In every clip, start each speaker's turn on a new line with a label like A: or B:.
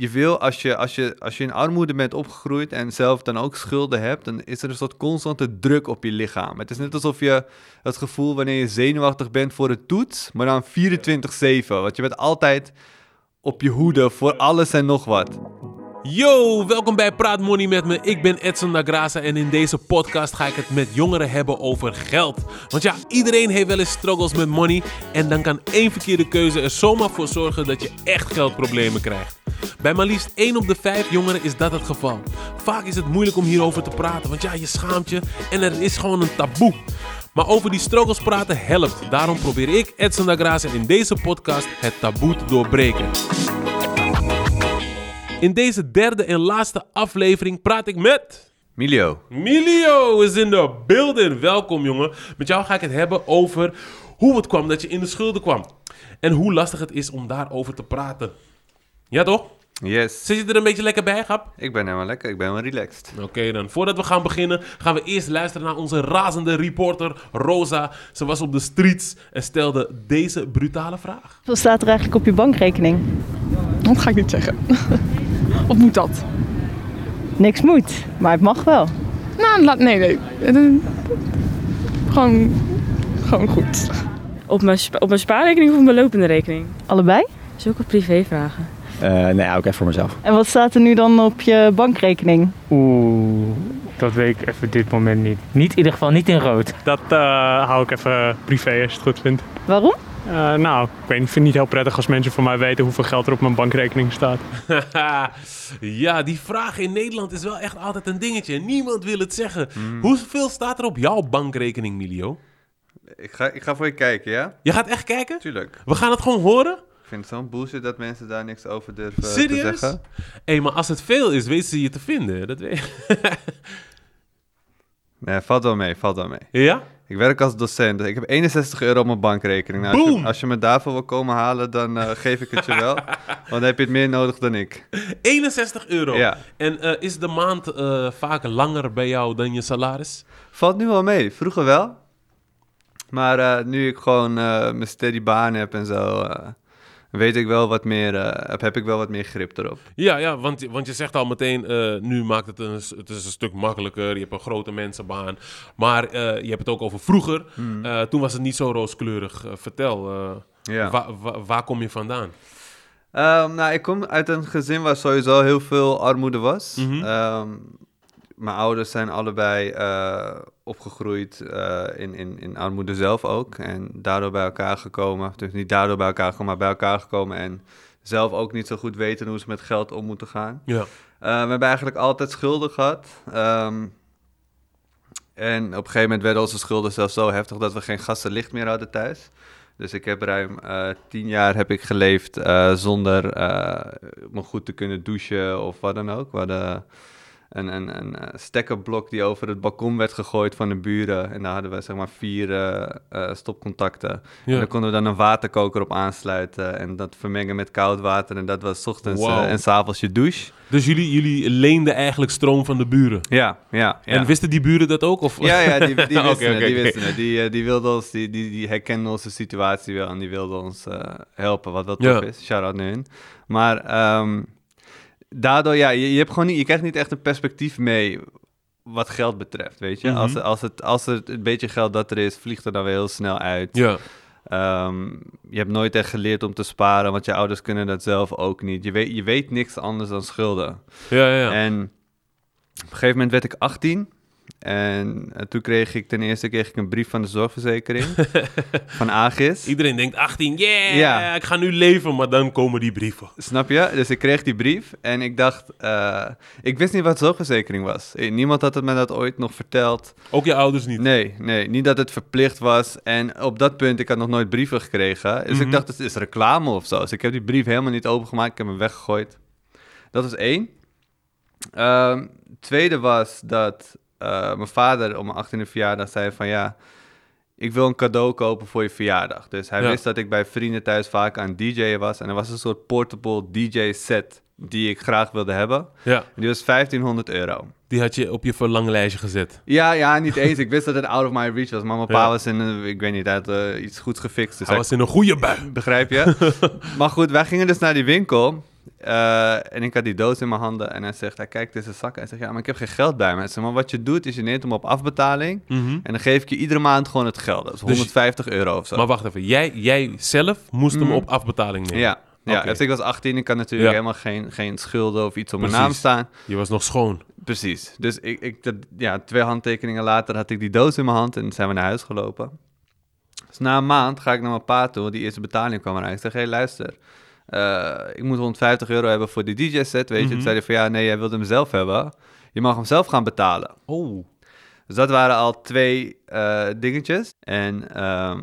A: je wil, als je, als, je, als je in armoede bent opgegroeid en zelf dan ook schulden hebt, dan is er een soort constante druk op je lichaam. Het is net alsof je het gevoel wanneer je zenuwachtig bent voor de toets, maar dan 24-7. Want je bent altijd op je hoede voor alles en nog wat.
B: Yo, welkom bij Praat Money met me. Ik ben Edson Nagrasa en in deze podcast ga ik het met jongeren hebben over geld. Want ja, iedereen heeft wel eens struggles met money en dan kan één verkeerde keuze er zomaar voor zorgen dat je echt geldproblemen krijgt. Bij maar liefst 1 op de 5 jongeren is dat het geval. Vaak is het moeilijk om hierover te praten, want ja, je schaamt je en er is gewoon een taboe. Maar over die struggles praten helpt. Daarom probeer ik, Edson Nagrasa, in deze podcast het taboe te doorbreken. In deze derde en laatste aflevering praat ik met...
A: Milio.
B: Milio is in de building. Welkom jongen. Met jou ga ik het hebben over hoe het kwam dat je in de schulden kwam. En hoe lastig het is om daarover te praten. Ja toch?
A: Yes.
B: Zit je er een beetje lekker bij, Gap?
A: Ik ben helemaal lekker, ik ben wel relaxed.
B: Oké dan, voordat we gaan beginnen, gaan we eerst luisteren naar onze razende reporter Rosa. Ze was op de streets en stelde deze brutale vraag.
C: Hoeveel staat er eigenlijk op je bankrekening?
D: Dat ga ik niet zeggen. of moet dat?
C: Niks moet, maar het mag wel.
D: Nou, laat, nee, nee. Gewoon, gewoon goed.
E: Op mijn, spa- op mijn spaarrekening of op mijn lopende rekening?
C: Allebei?
E: Zulke privévragen.
F: Eh, nee, ook even voor mezelf.
C: En wat staat er nu dan op je bankrekening?
G: Oeh, dat weet ik even dit moment niet. Niet in ieder geval niet in rood.
H: Dat eh, hou ik even privé als je het goed vindt.
C: Waarom?
H: Eh, nou, ik weet niet, ik vind het niet heel prettig als mensen voor mij weten hoeveel geld er op mijn bankrekening staat.
B: ja, die vraag in Nederland is wel echt altijd een dingetje. Niemand wil het zeggen. Hoeveel staat er op jouw bankrekening, Milio?
A: Ik ga, ik ga voor je kijken, ja?
B: Je gaat echt kijken?
A: Tuurlijk.
B: We gaan het gewoon horen?
A: Ik vind het zo'n bullshit dat mensen daar niks over durven te
B: Serieus?
A: zeggen.
B: Hé, maar als het veel is, weten ze je te vinden. Dat weet
A: Nee, valt wel mee, valt wel mee.
B: Ja?
A: Ik werk als docent. dus Ik heb 61 euro op mijn bankrekening. Nou, als, je, als je me daarvoor wil komen halen, dan eh, geef ik het je wel. Want dan heb je het meer nodig dan ik.
B: 61 euro.
A: Ja.
B: En eh, is de maand eh, vaak langer bij jou dan je salaris?
A: Valt nu wel mee. Vroeger wel. Maar nu ik gewoon mijn steady baan heb en zo, weet ik wel wat meer, eh, heb, heb ik wel wat meer grip erop.
B: Ja, ja want, want je zegt al meteen, eh, nu maakt het een, het is een stuk makkelijker. Je hebt een grote mensenbaan. Maar eh, je hebt het ook over vroeger. Eh, toen was het niet zo rooskleurig. Vertel,
A: Ja.
B: wa- wa- waar kom je vandaan?
A: Ehm, nou, ik kom uit een gezin waar sowieso heel veel armoede was.
B: Mhm.
A: Ehm, mijn ouders zijn allebei eh, opgegroeid eh, in, in, in armoede zelf ook. En daardoor bij elkaar gekomen. Dus niet daardoor bij elkaar gekomen, maar bij elkaar gekomen. En zelf ook niet zo goed weten hoe ze met geld om moeten gaan.
B: Ja.
A: Eh, we hebben eigenlijk altijd schulden gehad. Ehm, en op een gegeven moment werden onze schulden zelfs zo heftig dat we geen gas en licht meer hadden thuis. Dus ik heb ruim tien jaar heb ik geleefd zonder eh, me goed te kunnen douchen of wat dan ook. We hadden een, een, een eh, stekkerblok die over het balkon werd gegooid van de buren. En daar hadden we zeg maar vier eh, eh, stopcontacten. En
B: Ja.
A: daar konden we dan een waterkoker op aansluiten en dat vermengen met koud water. En dat was 's ochtends eh, en 's avonds je douche.
B: Dus jullie, jullie leenden eigenlijk stroom van de buren.
A: Ja, ja. ja.
B: En wisten die buren dat ook? Of?
A: Ja, ja, die, die wisten het, die het. Die, die wilden ons, die, die, die herkenden onze situatie wel en die wilden ons helpen, wat wel
B: Ja.
A: tof is. Shout-out naar hun. Maar ehm, daardoor, ja, je, je, hebt gewoon niet, je krijgt niet echt een perspectief mee wat geld betreft, weet je.
B: Mhm.
A: als, als, het, als het een beetje geld dat er is, vliegt er dan weer heel snel uit.
B: Ja.
A: Ehm, je hebt nooit echt geleerd om te sparen, want je ouders kunnen dat zelf ook niet. Je weet, je weet niks anders dan schulden.
B: Ja, ja, ja.
A: En op een gegeven moment werd ik 18. En eh, toen kreeg ik ten eerste kreeg ik een brief van de zorgverzekering van Agis.
B: Iedereen denkt 18, yeah,
A: Ja.
B: ik ga nu leven, maar dan komen die brieven.
A: Snap je? Dus ik kreeg die brief en ik dacht, eh, ik wist niet wat zorgverzekering was. Eh, Niemand had het me dat ooit nog verteld.
B: Ook je ouders niet.
A: Nee, nee, niet dat het verplicht was. En op dat punt, ik had nog nooit brieven gekregen. Dus
B: Mhm.
A: ik dacht, het is reclame of zo. Dus ik heb die brief helemaal niet opengemaakt. Ik heb hem weggegooid. Dat was één. Ehm, tweede was dat eh, mijn vader op mijn 18e verjaardag zei van ja, ik wil een cadeau kopen voor je verjaardag. Dus hij
B: Ja.
A: wist dat ik bij vrienden thuis vaak aan DJ'en was. En er was een soort portable DJ set die ik graag wilde hebben.
B: Ja,
A: En die was 1500 euro.
B: die had je op je verlanglijstje gezet.
A: Ja, ja, niet eens. Ik wist dat het out of my reach was. Maar mijn pa
B: Ja.
A: was in, een- ik weet niet, hij had eh, iets goeds gefixt. Dus
B: Hij
A: hij-
B: was in een goede bui.
A: Begrijp je? maar goed, wij gingen dus naar die winkel. Eh, en ik had die doos in mijn handen en hij zegt, hij kijkt in zijn zak. Hij zegt, ja, maar ik heb geen geld bij me. Hij zegt, maar wat je doet, is je neemt hem op afbetaling.
B: Mhm.
A: En dan geef ik je iedere maand gewoon het geld. Dat is
B: Dus-
A: 150 euro of zo.
B: Maar wacht even, jij, jij zelf moest hem
A: Mhm.
B: op afbetaling nemen?
A: ja, ja dus ik was 18, ik had natuurlijk
B: Ja.
A: helemaal geen, geen schulden of iets op mijn naam staan.
B: Je was nog schoon.
A: Precies. Dus ik, ik, dat, ja, twee handtekeningen later had ik die doos in mijn hand en zijn we naar huis gelopen. Dus na een maand ga ik naar mijn pa toe, die eerste betaling kwam eruit. Ik zeg, hé, hey, luister, ik moet 150 euro hebben voor die DJ-set, weet je.
B: Mhm.
A: Toen zei hij van, ja, nee, jij wilt hem zelf hebben. Je mag hem zelf gaan betalen.
B: Oh.
A: Dus dat waren al twee eh, dingetjes. En ehm,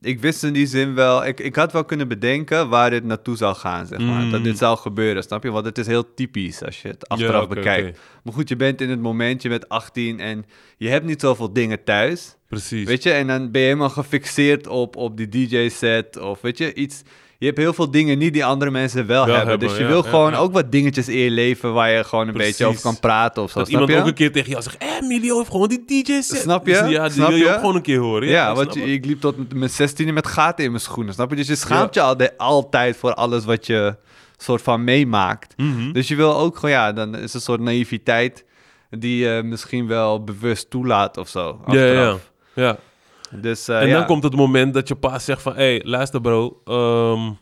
A: ik wist in die zin wel, ik, ik had wel kunnen bedenken waar dit naartoe zou gaan, zeg maar.
B: Mm.
A: Dat dit zou gebeuren, snap je? Want het is heel typisch als je het achteraf bekijkt. Maar goed, je bent in het moment, je bent 18 en je hebt niet zoveel dingen thuis.
B: Precies.
A: Weet je, en dan ben je helemaal gefixeerd op, op die DJ-set of weet je, iets... Je hebt heel veel dingen niet die andere mensen wel,
B: Wel
A: hebben.
B: hebben,
A: Dus je
B: ja,
A: wil
B: ja,
A: gewoon
B: ja.
A: ook wat dingetjes in je leven waar je gewoon een
B: Precies.
A: beetje over kan praten of zo.
B: dat
A: snap
B: iemand
A: je?
B: ook een keer tegen jou zegt, eh, Emilio heeft gewoon die DJ set.
A: Snap je?
B: Dus ja, die
A: Snap
B: wil je
A: je?
B: ook gewoon een keer horen.
A: Ja, want je- ik liep tot met- mijn 16e met gaten in mijn schoenen, snap je? Dus je schaamt je al de- altijd voor alles wat je soort van meemaakt.
B: Mhm.
A: Dus je wil ook gewoon, ja, dan is een soort naïviteit die je misschien wel bewust toelaat of zo.
B: Ja, ja, ja.
A: Dus, eh,
B: En
A: ja.
B: dan komt het moment dat je pa zegt van... Hé, hey, luister bro. ehm,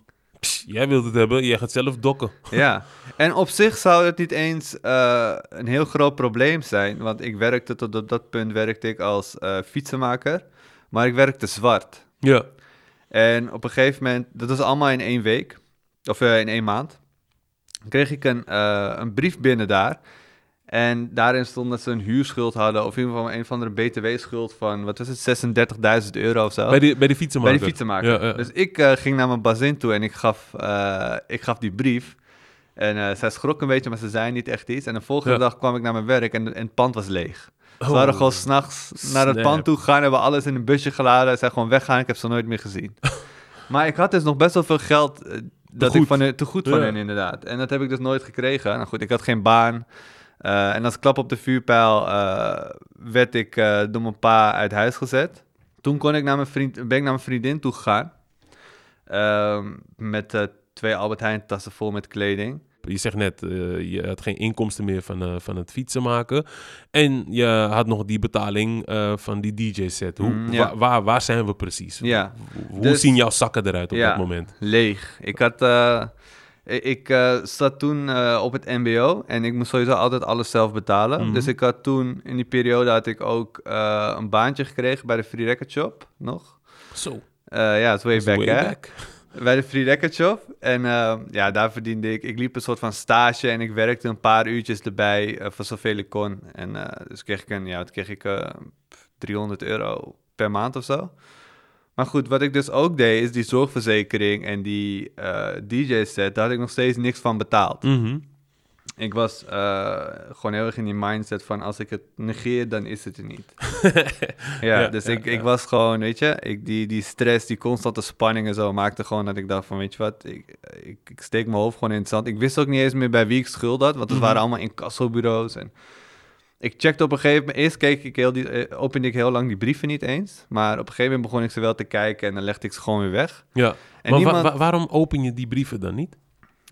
B: pss, jij wilt het hebben. Jij gaat zelf dokken.
A: Ja, en op zich zou het niet eens eh, een heel groot probleem zijn. Want ik werkte tot op dat punt werkte ik als eh, fietsenmaker. Maar ik werkte zwart.
B: Ja.
A: En op een gegeven moment, dat was allemaal in één week, of in één maand, kreeg ik een, een brief binnen daar. En daarin stond dat ze een huurschuld hadden, of in ieder geval een van de BTW-schuld van, wat was het, 36.000 euro of zo.
B: Bij die, bij die fietsenmaker.
A: Bij die fietsenmaker.
B: Ja, ja.
A: Dus ik eh, ging naar mijn bazin toe en ik gaf, eh, ik gaf die brief. En eh, zij schrok een beetje, maar ze zei niet echt iets. En de volgende
B: Ja.
A: dag kwam ik naar mijn werk en, en het pand was leeg. Ze
B: Oh,
A: waren gewoon s'nachts naar het pand toe gegaan, hebben alles in een busje geladen. Ze zijn gewoon weggaan, ik heb ze nooit meer gezien. maar ik had dus nog best wel veel geld dat
B: goed.
A: ik van te goed van
B: Ja.
A: hen inderdaad. En dat heb ik dus nooit gekregen. Nou goed, ik had geen baan. Eh, en als klap op de vuurpijl eh, werd ik eh, door mijn pa uit huis gezet. Toen kon ik naar mijn vriend, ben ik naar mijn vriendin toe gegaan. Ehm, met twee Albert Heijn tassen vol met kleding.
B: Je zegt net, je had geen inkomsten meer van, van het fietsen maken. En je had nog die betaling van die DJ-set. Hoe,
A: Mm, ja.
B: wa- waar, waar zijn we precies?
A: Ja,
B: Hoe
A: Dus-
B: zien jouw zakken eruit op
A: Ja.
B: dat moment?
A: leeg. Ik had... eh, ik eh, zat toen eh, op het mbo en ik moest sowieso altijd alles zelf betalen.
B: Mhm.
A: Dus ik had toen, in die periode had ik ook een baantje gekregen bij de Free Record Shop nog.
B: Zo,
A: ja, het way back,
B: way
A: hè?
B: back.
A: Bij de Free Record Shop. En ja, daar verdiende ik... Ik liep een soort van stage en ik werkte een paar uurtjes erbij voor zoveel ik kon. En dus kreeg ik een... Ja, kreeg ik? eh, 300 euro per maand of zo. Maar goed, wat ik dus ook deed, is die zorgverzekering en die eh, DJ-set, daar had ik nog steeds niks van betaald.
B: Mhm.
A: Ik was eh, gewoon heel erg in die mindset van als ik het negeer, dan is het er niet. ja,
B: Ja,
A: dus
B: ja,
A: ik,
B: ja.
A: ik was gewoon, weet je, ik, die, die stress, die constante spanning en zo maakte gewoon dat ik dacht van, weet je wat, ik, ik, ik steek mijn hoofd gewoon in het zand. Ik wist ook niet eens meer bij wie ik schuld had, want het
B: Mhm.
A: waren allemaal incassobureaus en... Ik checkte op een gegeven moment, eerst keek ik heel die, eh, opende ik heel lang die brieven niet eens, maar op een gegeven moment begon ik ze wel te kijken en dan legde ik ze gewoon weer weg.
B: Ja,
A: En
B: maar
A: niemand-
B: wa- waarom open je die brieven dan niet?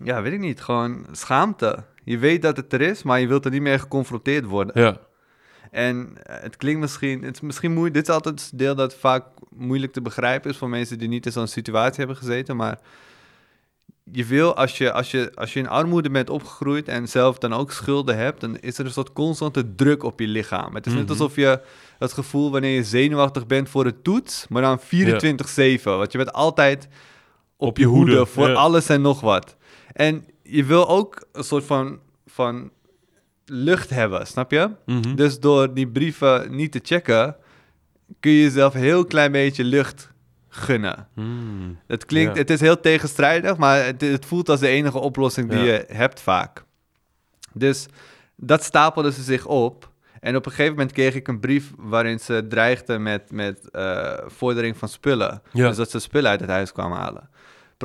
A: Ja, weet ik niet, gewoon schaamte. Je weet dat het er is, maar je wilt er niet meer geconfronteerd worden.
B: Ja,
A: En eh, het klinkt misschien, het is misschien moeilijk, dit is altijd het deel dat vaak moeilijk te begrijpen is voor mensen die niet in zo'n situatie hebben gezeten, maar je wil, als je, als, je, als je in armoede bent opgegroeid en zelf dan ook schulden hebt, dan is er een soort constante druk op je lichaam. Het is net
B: Mhm.
A: alsof je het gevoel wanneer je zenuwachtig bent voor de toets, maar dan 24-7, want je bent altijd op, je hoede, voor
B: ja.
A: alles en nog wat. En je wil ook een soort van, van lucht hebben, snap je?
B: Mhm.
A: Dus door die brieven niet te checken, kun je jezelf een heel klein beetje lucht gunnen.
B: Hmm.
A: Het klinkt,
B: Ja.
A: het is heel tegenstrijdig, maar het, het voelt als de enige oplossing die
B: Ja.
A: je hebt vaak. Dus dat stapelde ze zich op. En op een gegeven moment kreeg ik een brief waarin ze dreigden met, met eh, vordering van spullen.
B: Ja.
A: Dus dat ze spullen uit het huis kwamen halen.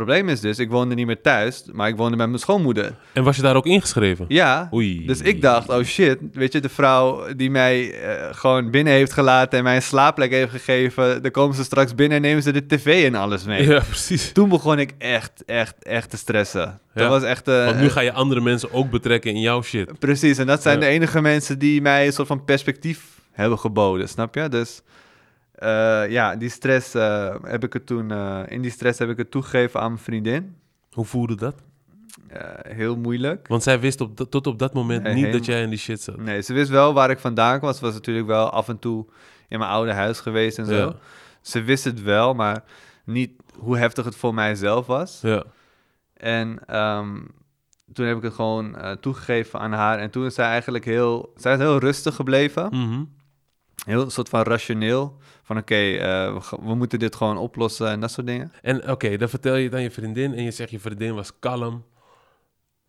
A: Probleem is dus, ik woonde niet meer thuis, maar ik woonde met mijn schoonmoeder.
B: En was je daar ook ingeschreven?
A: Ja,
B: Oei.
A: dus ik dacht, oh shit, weet je, de vrouw die mij eh, gewoon binnen heeft gelaten en mij een slaapplek heeft gegeven, dan komen ze straks binnen en nemen ze de tv en alles mee.
B: Ja, precies.
A: Toen begon ik echt, echt, echt te stressen.
B: Ja,
A: Dat was echt... eh,
B: Want nu ga je andere mensen ook betrekken in jouw shit.
A: Precies, en dat zijn
B: Ja.
A: de enige mensen die mij een soort van perspectief hebben geboden, snap je? Dus eh, ja, die stress eh, heb ik het toen, eh, in die stress heb ik het toegegeven aan mijn vriendin.
B: Hoe voelde dat?
A: Heel moeilijk.
B: Want zij wist op tot op dat moment
A: Nee,
B: niet dat jij in die shit zat.
A: Nee, ze wist wel waar ik vandaan kwam. Ze was natuurlijk wel af en toe in mijn oude huis geweest en zo.
B: Ja.
A: Ze wist het wel, maar niet hoe heftig het voor mij zelf was.
B: Ja.
A: En ehm, toen heb ik het gewoon toegegeven aan haar. En toen is zij eigenlijk heel, zij is heel rustig gebleven.
B: Mhm.
A: Heel een soort van rationeel. Van oké, eh, we, moeten dit gewoon oplossen en dat soort dingen.
B: En oké, dan vertel je het aan je vriendin en je zegt je vriendin was kalm.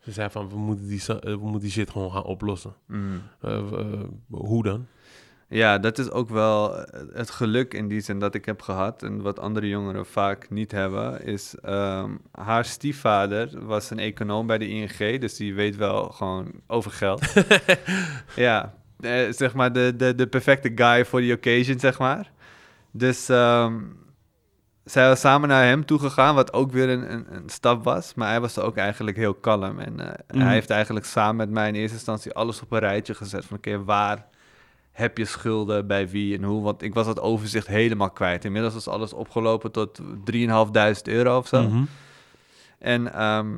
B: Ze zei van, we moeten die, eh, we moeten die shit gewoon gaan oplossen.
A: Mm.
B: Eh, hoe dan?
A: Ja, dat is ook wel het geluk in die zin dat ik heb gehad. En wat andere jongeren vaak niet hebben, is ehm, haar stiefvader was een econoom bij de ING. Dus die weet wel gewoon over geld. ja, eh, zeg maar de, de, de perfecte guy voor die occasion, zeg maar. Dus ehm, zij was samen naar hem toegegaan, wat ook weer een, een, een stap was. Maar hij was ook eigenlijk heel kalm. En eh,
B: Mhm.
A: hij heeft eigenlijk samen met mij in eerste instantie alles op een rijtje gezet. Van oké, waar heb je schulden bij wie en hoe? Want ik was dat overzicht helemaal kwijt. Inmiddels is alles opgelopen tot 3.500 euro of zo.
B: Mhm.
A: En ehm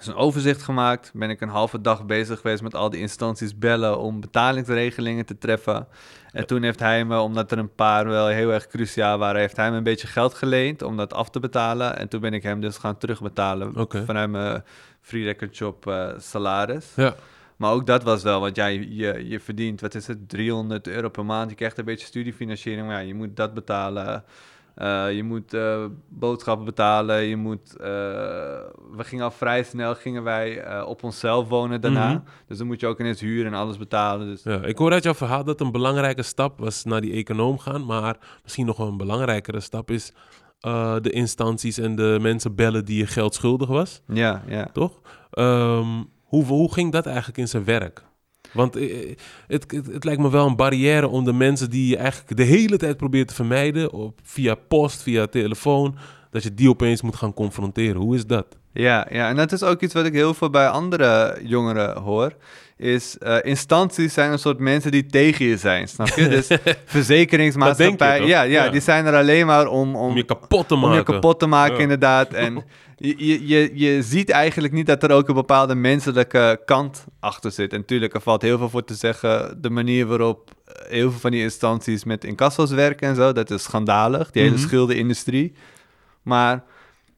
A: is een overzicht gemaakt. Ben ik een halve dag bezig geweest met al die instanties bellen om betalingsregelingen te treffen. En toen heeft hij me, omdat er een paar wel heel erg cruciaal waren, heeft hij me een beetje geld geleend om dat af te betalen. En toen ben ik hem dus gaan terugbetalen vanuit mijn free record job eh, salaris.
B: Ja.
A: Maar ook dat was wel, want ja, je, je, je verdient, wat is het, 300 euro per maand. Je krijgt een beetje studiefinanciering, maar ja, je moet dat betalen. Eh, je moet eh, boodschappen betalen. Je moet, eh, we gingen al vrij snel gingen wij op onszelf wonen daarna.
B: Mhm.
A: Dus dan moet je ook ineens huur en alles betalen. Dus
B: Ja, ik hoor uit jouw verhaal dat een belangrijke stap was naar die econoom gaan. Maar misschien nog wel een belangrijkere stap is de instanties en de mensen bellen die je geld schuldig was.
A: ja, ja.
B: Toch? Ehm, hoe, hoe ging dat eigenlijk in zijn werk? Want eh, het, het, het lijkt me wel een barrière om de mensen die je eigenlijk de hele tijd probeert te vermijden, op, via post, via telefoon, dat je die opeens moet gaan confronteren. Hoe is dat?
A: Ja, ja, en dat is ook iets wat ik heel veel bij andere jongeren hoor. Is eh, instanties zijn een soort mensen die tegen je zijn, snap je? Dus verzekeringsmaatschappij,
B: je,
A: ja, ja,
B: Ja.
A: die zijn er alleen maar om, om,
B: Om je kapot te
A: om
B: maken.
A: je kapot te maken,
B: Ja.
A: inderdaad. En je, je, je, ziet eigenlijk niet dat er ook een bepaalde menselijke kant achter zit. En natuurlijk, er valt heel veel voor te zeggen. De manier waarop eh, heel veel van die instanties met incassos werken en zo, dat is schandalig, die hele
B: Mhm.
A: schuldenindustrie. Maar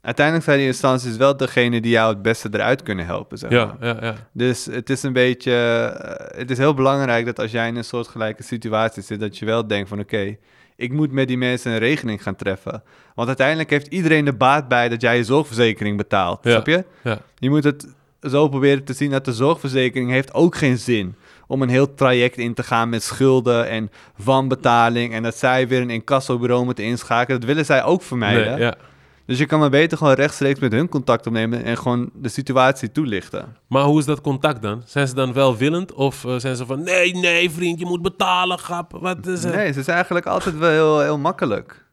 A: uiteindelijk zijn die instanties wel degene die jou het beste eruit kunnen helpen, zeg
B: Ja,
A: maar.
B: ja, ja.
A: Dus het is een beetje... eh, het is heel belangrijk dat als jij in een soortgelijke situatie zit... dat je wel denkt van oké, ik moet met die mensen een regeling gaan treffen. Want uiteindelijk heeft iedereen de baat bij dat jij je zorgverzekering betaalt.
B: Ja.
A: Snap je?
B: Ja.
A: Je moet het zo proberen te zien dat de zorgverzekering heeft ook geen zin... om een heel traject in te gaan met schulden en wanbetaling... en dat zij weer een incassobureau moeten inschakelen. Dat willen zij ook vermijden.
B: Nee, ja.
A: Dus je kan maar beter gewoon rechtstreeks met hun contact opnemen en gewoon de situatie toelichten.
B: Maar hoe is dat contact dan? Zijn ze dan welwillend of eh, zijn ze van nee, nee vriend, je moet betalen, grap. Wat is het?
A: Nee, ze zijn eigenlijk altijd wel heel, heel makkelijk.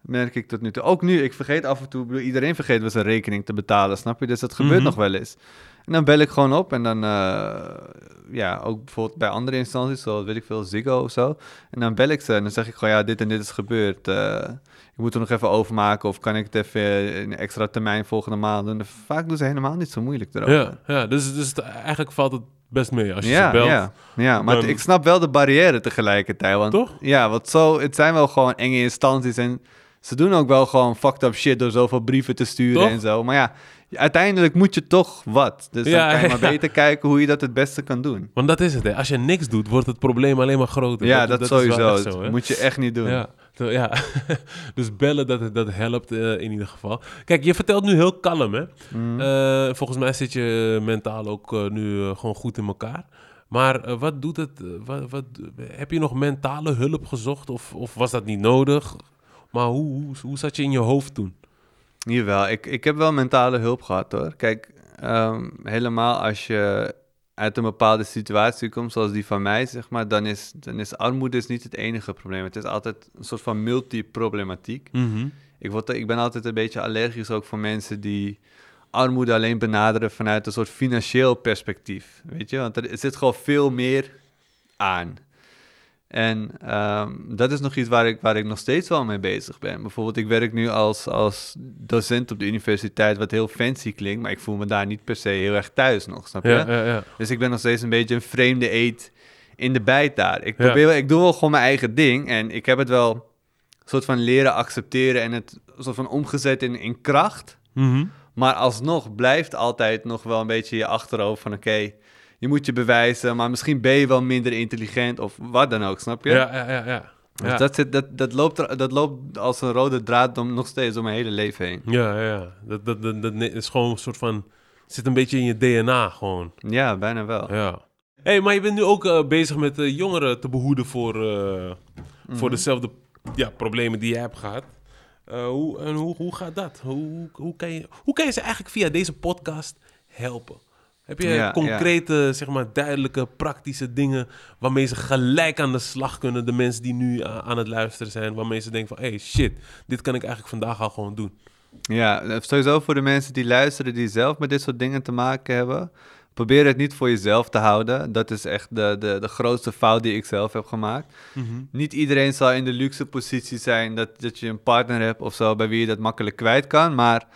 A: Merk ik tot nu toe. Ook nu, ik vergeet af en toe, iedereen vergeet wel zijn rekening te betalen, snap je? Dus dat gebeurt
B: Mhm.
A: nog wel eens. En dan bel ik gewoon op en dan, eh, ja, ook bijvoorbeeld bij andere instanties, zoals weet ik veel, Ziggo of zo. En dan bel ik ze en dan zeg ik gewoon, ja, dit en dit is gebeurd. Eh, ik moet er nog even overmaken of kan ik het even in een extra termijn volgende maand doen. En vaak doen ze helemaal niet zo moeilijk erover.
B: Ja, ja dus, dus het- eigenlijk valt het best mee als je
A: ja,
B: ze belt.
A: Ja, ja maar ik snap wel de barrière tegelijkertijd. Want,
B: Toch?
A: Ja, want zo, het zijn wel gewoon enge instanties en ze doen ook wel gewoon fucked up shit door zoveel brieven te sturen
B: Toch?
A: en zo. Maar ja, uiteindelijk moet je toch wat. Dus
B: Ja,
A: dan kan je maar
B: ja.
A: beter kijken hoe je dat het beste kan doen.
B: Want dat is het, hè. Als je niks doet, wordt het probleem alleen maar groter.
A: Ja, dat, sowieso. Dat moet je echt niet doen.
B: Ja, dus bellen, dat, dat helpt eh, in ieder geval. Kijk, je vertelt nu heel kalm, hè.
A: Mm.
B: Eh, volgens mij zit je mentaal ook eh, nu gewoon goed in elkaar. Maar wat doet het? wat, wat, heb je nog mentale hulp gezocht of, of was dat niet nodig? Maar hoe, hoe, hoe zat je in je hoofd toen?
A: Jawel, ik, ik heb wel mentale hulp gehad hoor. Kijk, ehm, helemaal als je uit een bepaalde situatie komt, zoals die van mij, zeg maar, dan is, dan is armoede is niet het enige probleem. Het is altijd een soort van multiproblematiek.
B: Mhm.
A: Ik, word, ik ben altijd een beetje allergisch ook voor mensen die armoede alleen benaderen vanuit een soort financieel perspectief. Weet je, want er zit gewoon veel meer aan. En ehm, dat is nog iets waar ik, waar ik nog steeds wel mee bezig ben. Bijvoorbeeld, ik werk nu als, als docent op de universiteit, wat heel fancy klinkt, maar ik voel me daar niet per se heel erg thuis nog, snap je?
B: Ja, ja, ja.
A: Dus ik ben nog steeds een beetje een vreemde eet in de bijt daar. Ik, probeer, ik doe wel gewoon mijn eigen ding en ik heb het wel een soort van leren accepteren en het soort van omgezet in, in kracht.
B: Mhm.
A: Maar alsnog blijft altijd nog wel een beetje je achterhoofd van oké, je moet je bewijzen, maar misschien ben je wel minder intelligent of wat dan ook, snap je?
B: Ja, ja, ja. ja.
A: Dus
B: Ja.
A: dat, zit, dat, dat, loopt er, dat loopt als een rode draad om, nog steeds door mijn hele leven heen.
B: Ja, ja. Dat, dat, dat, dat is gewoon een soort van... zit een beetje in je DNA gewoon.
A: Ja, bijna wel.
B: Ja. hey, maar je bent nu ook eh, bezig met eh, jongeren te behoeden voor, eh, voor
A: Mhm.
B: dezelfde ja, problemen die jij hebt gehad. Eh, hoe, en hoe, hoe gaat dat? Hoe, hoe, kan je, hoe kan je ze eigenlijk via deze podcast helpen? Heb je
A: Ja,
B: concrete, zeg maar, duidelijke, praktische dingen waarmee ze gelijk aan de slag kunnen, de mensen die nu eh, aan het luisteren zijn, waarmee ze denken van, hey shit, dit kan ik eigenlijk vandaag al gewoon doen.
A: Ja, eh, sowieso voor de mensen die luisteren die zelf met dit soort dingen te maken hebben. Probeer het niet voor jezelf te houden. Dat is echt de, de, de grootste fout die ik zelf heb gemaakt. Niet iedereen zal in de luxe positie zijn dat, dat je een partner hebt of zo bij wie je dat makkelijk kwijt kan. Maar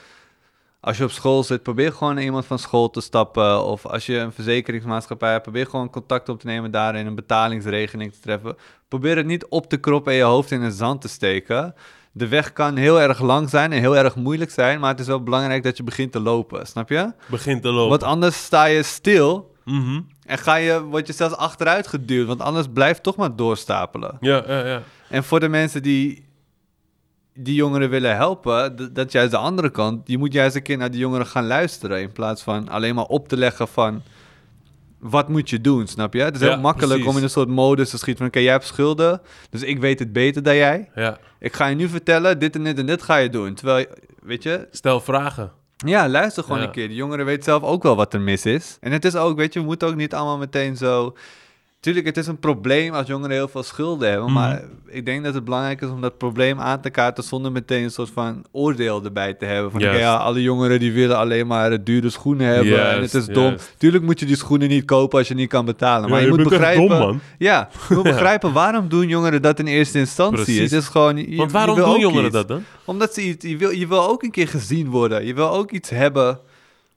A: als je op school zit, probeer gewoon iemand van school te stappen. Of als je een verzekeringsmaatschappij hebt, probeer gewoon contact op te nemen daar en een betalingsregeling te treffen. Probeer het niet op te kroppen en je hoofd in het zand te steken. De weg kan heel erg lang zijn en heel erg moeilijk zijn, maar het is wel belangrijk dat je begint te lopen, snap je?
B: Begint te lopen.
A: Want anders sta je stil
B: Mhm.
A: en ga je, word je zelfs achteruit geduwd, want anders blijft toch maar doorstapelen.
B: Ja, ja, ja.
A: En voor de mensen die die jongeren willen helpen, dat is juist de andere kant. Je moet juist een keer naar die jongeren gaan luisteren in plaats van alleen maar op te leggen van wat moet je doen, snap je? Het is
B: Ja,
A: heel makkelijk
B: precies.
A: om in een soort modus te schieten van oké, jij hebt schulden, dus ik weet het beter dan jij.
B: ja.
A: Ik ga je nu vertellen, dit en dit en dit ga je doen. Terwijl, weet je,
B: Stel vragen.
A: ja, luister gewoon
B: Ja.
A: een keer. De jongeren weten zelf ook wel wat er mis is. En het is ook, weet je, we moeten ook niet allemaal meteen zo... Tuurlijk, het is een probleem als jongeren heel veel schulden hebben.
B: Mhm.
A: Maar ik denk dat het belangrijk is om dat probleem aan te kaarten... zonder meteen een soort van oordeel erbij te hebben. Van, ja, alle jongeren die willen alleen maar eh, dure schoenen hebben. en het is dom. Tuurlijk moet je die schoenen niet kopen als je niet kan betalen. Maar
B: Ja,
A: je, moet begrijpen...
B: dom, man.
A: Ja, je moet begrijpen waarom doen jongeren dat in eerste instantie.
B: Precies.
A: Het is gewoon... Je,
B: Want waarom doen jongeren
A: iets.
B: dat dan?
A: Omdat ze iets, je, wil, je wil ook een keer gezien worden. Je wil ook iets hebben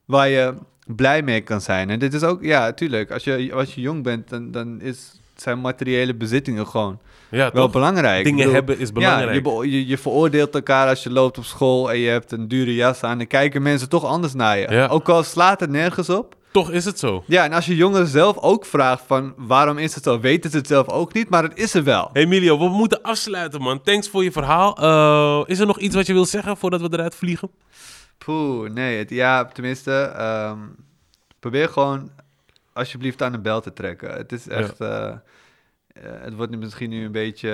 A: waar je blij mee kan zijn. En dit is ook, ja, tuurlijk. Als je, als je jong bent, dan, dan is, zijn materiële bezittingen gewoon
B: Ja,
A: wel
B: toch?
A: belangrijk.
B: Dingen
A: bedoel,
B: hebben is
A: Ja,
B: belangrijk.
A: je, be- je, je veroordeelt elkaar als je loopt op school en je hebt een dure jas aan. Dan kijken mensen toch anders naar je.
B: Ja.
A: Ook al slaat het nergens op.
B: Toch is het zo.
A: Ja, en als je jongeren zelf ook vraagt van waarom is het zo, weten ze het zelf ook niet, maar het is er wel.
B: Hey Emilio, we moeten afsluiten, man. Thanks voor je verhaal. Eh, is er nog iets wat je wil zeggen voordat we eruit vliegen?
A: Poeh, nee. Het, ja, tenminste, ehm, probeer gewoon alsjeblieft aan de bel te trekken. Het is echt... eh, eh, het wordt nu misschien nu een beetje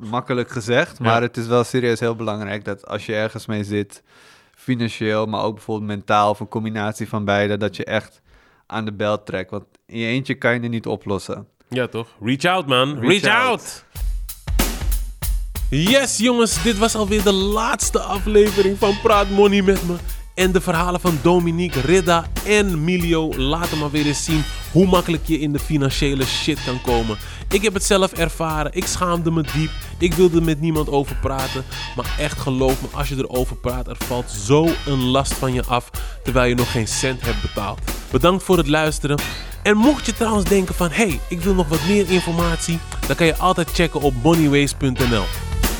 A: eh, makkelijk gezegd, maar
B: Ja.
A: het is wel serieus heel belangrijk dat als je ergens mee zit, financieel, maar ook bijvoorbeeld mentaal of een combinatie van beide, dat je echt aan de bel trekt. Want in je eentje kan je het niet oplossen.
B: Ja, toch? Reach out, man. Reach,
A: Reach
B: out.
A: out.
B: Yes, jongens. Dit was alweer de laatste aflevering van Praat Money met me. En de verhalen van Dominique, Ridda en Milio laten maar weer eens zien hoe makkelijk je in de financiële shit kan komen. Ik heb het zelf ervaren. Ik schaamde me diep. Ik wilde met niemand over praten. Maar echt geloof me, als je erover praat, er valt zo een last van je af terwijl je nog geen cent hebt betaald. Bedankt voor het luisteren. En mocht je trouwens denken van, hey, ik wil nog wat meer informatie, dan kan je altijd checken op moneyways.nl.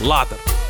B: Later.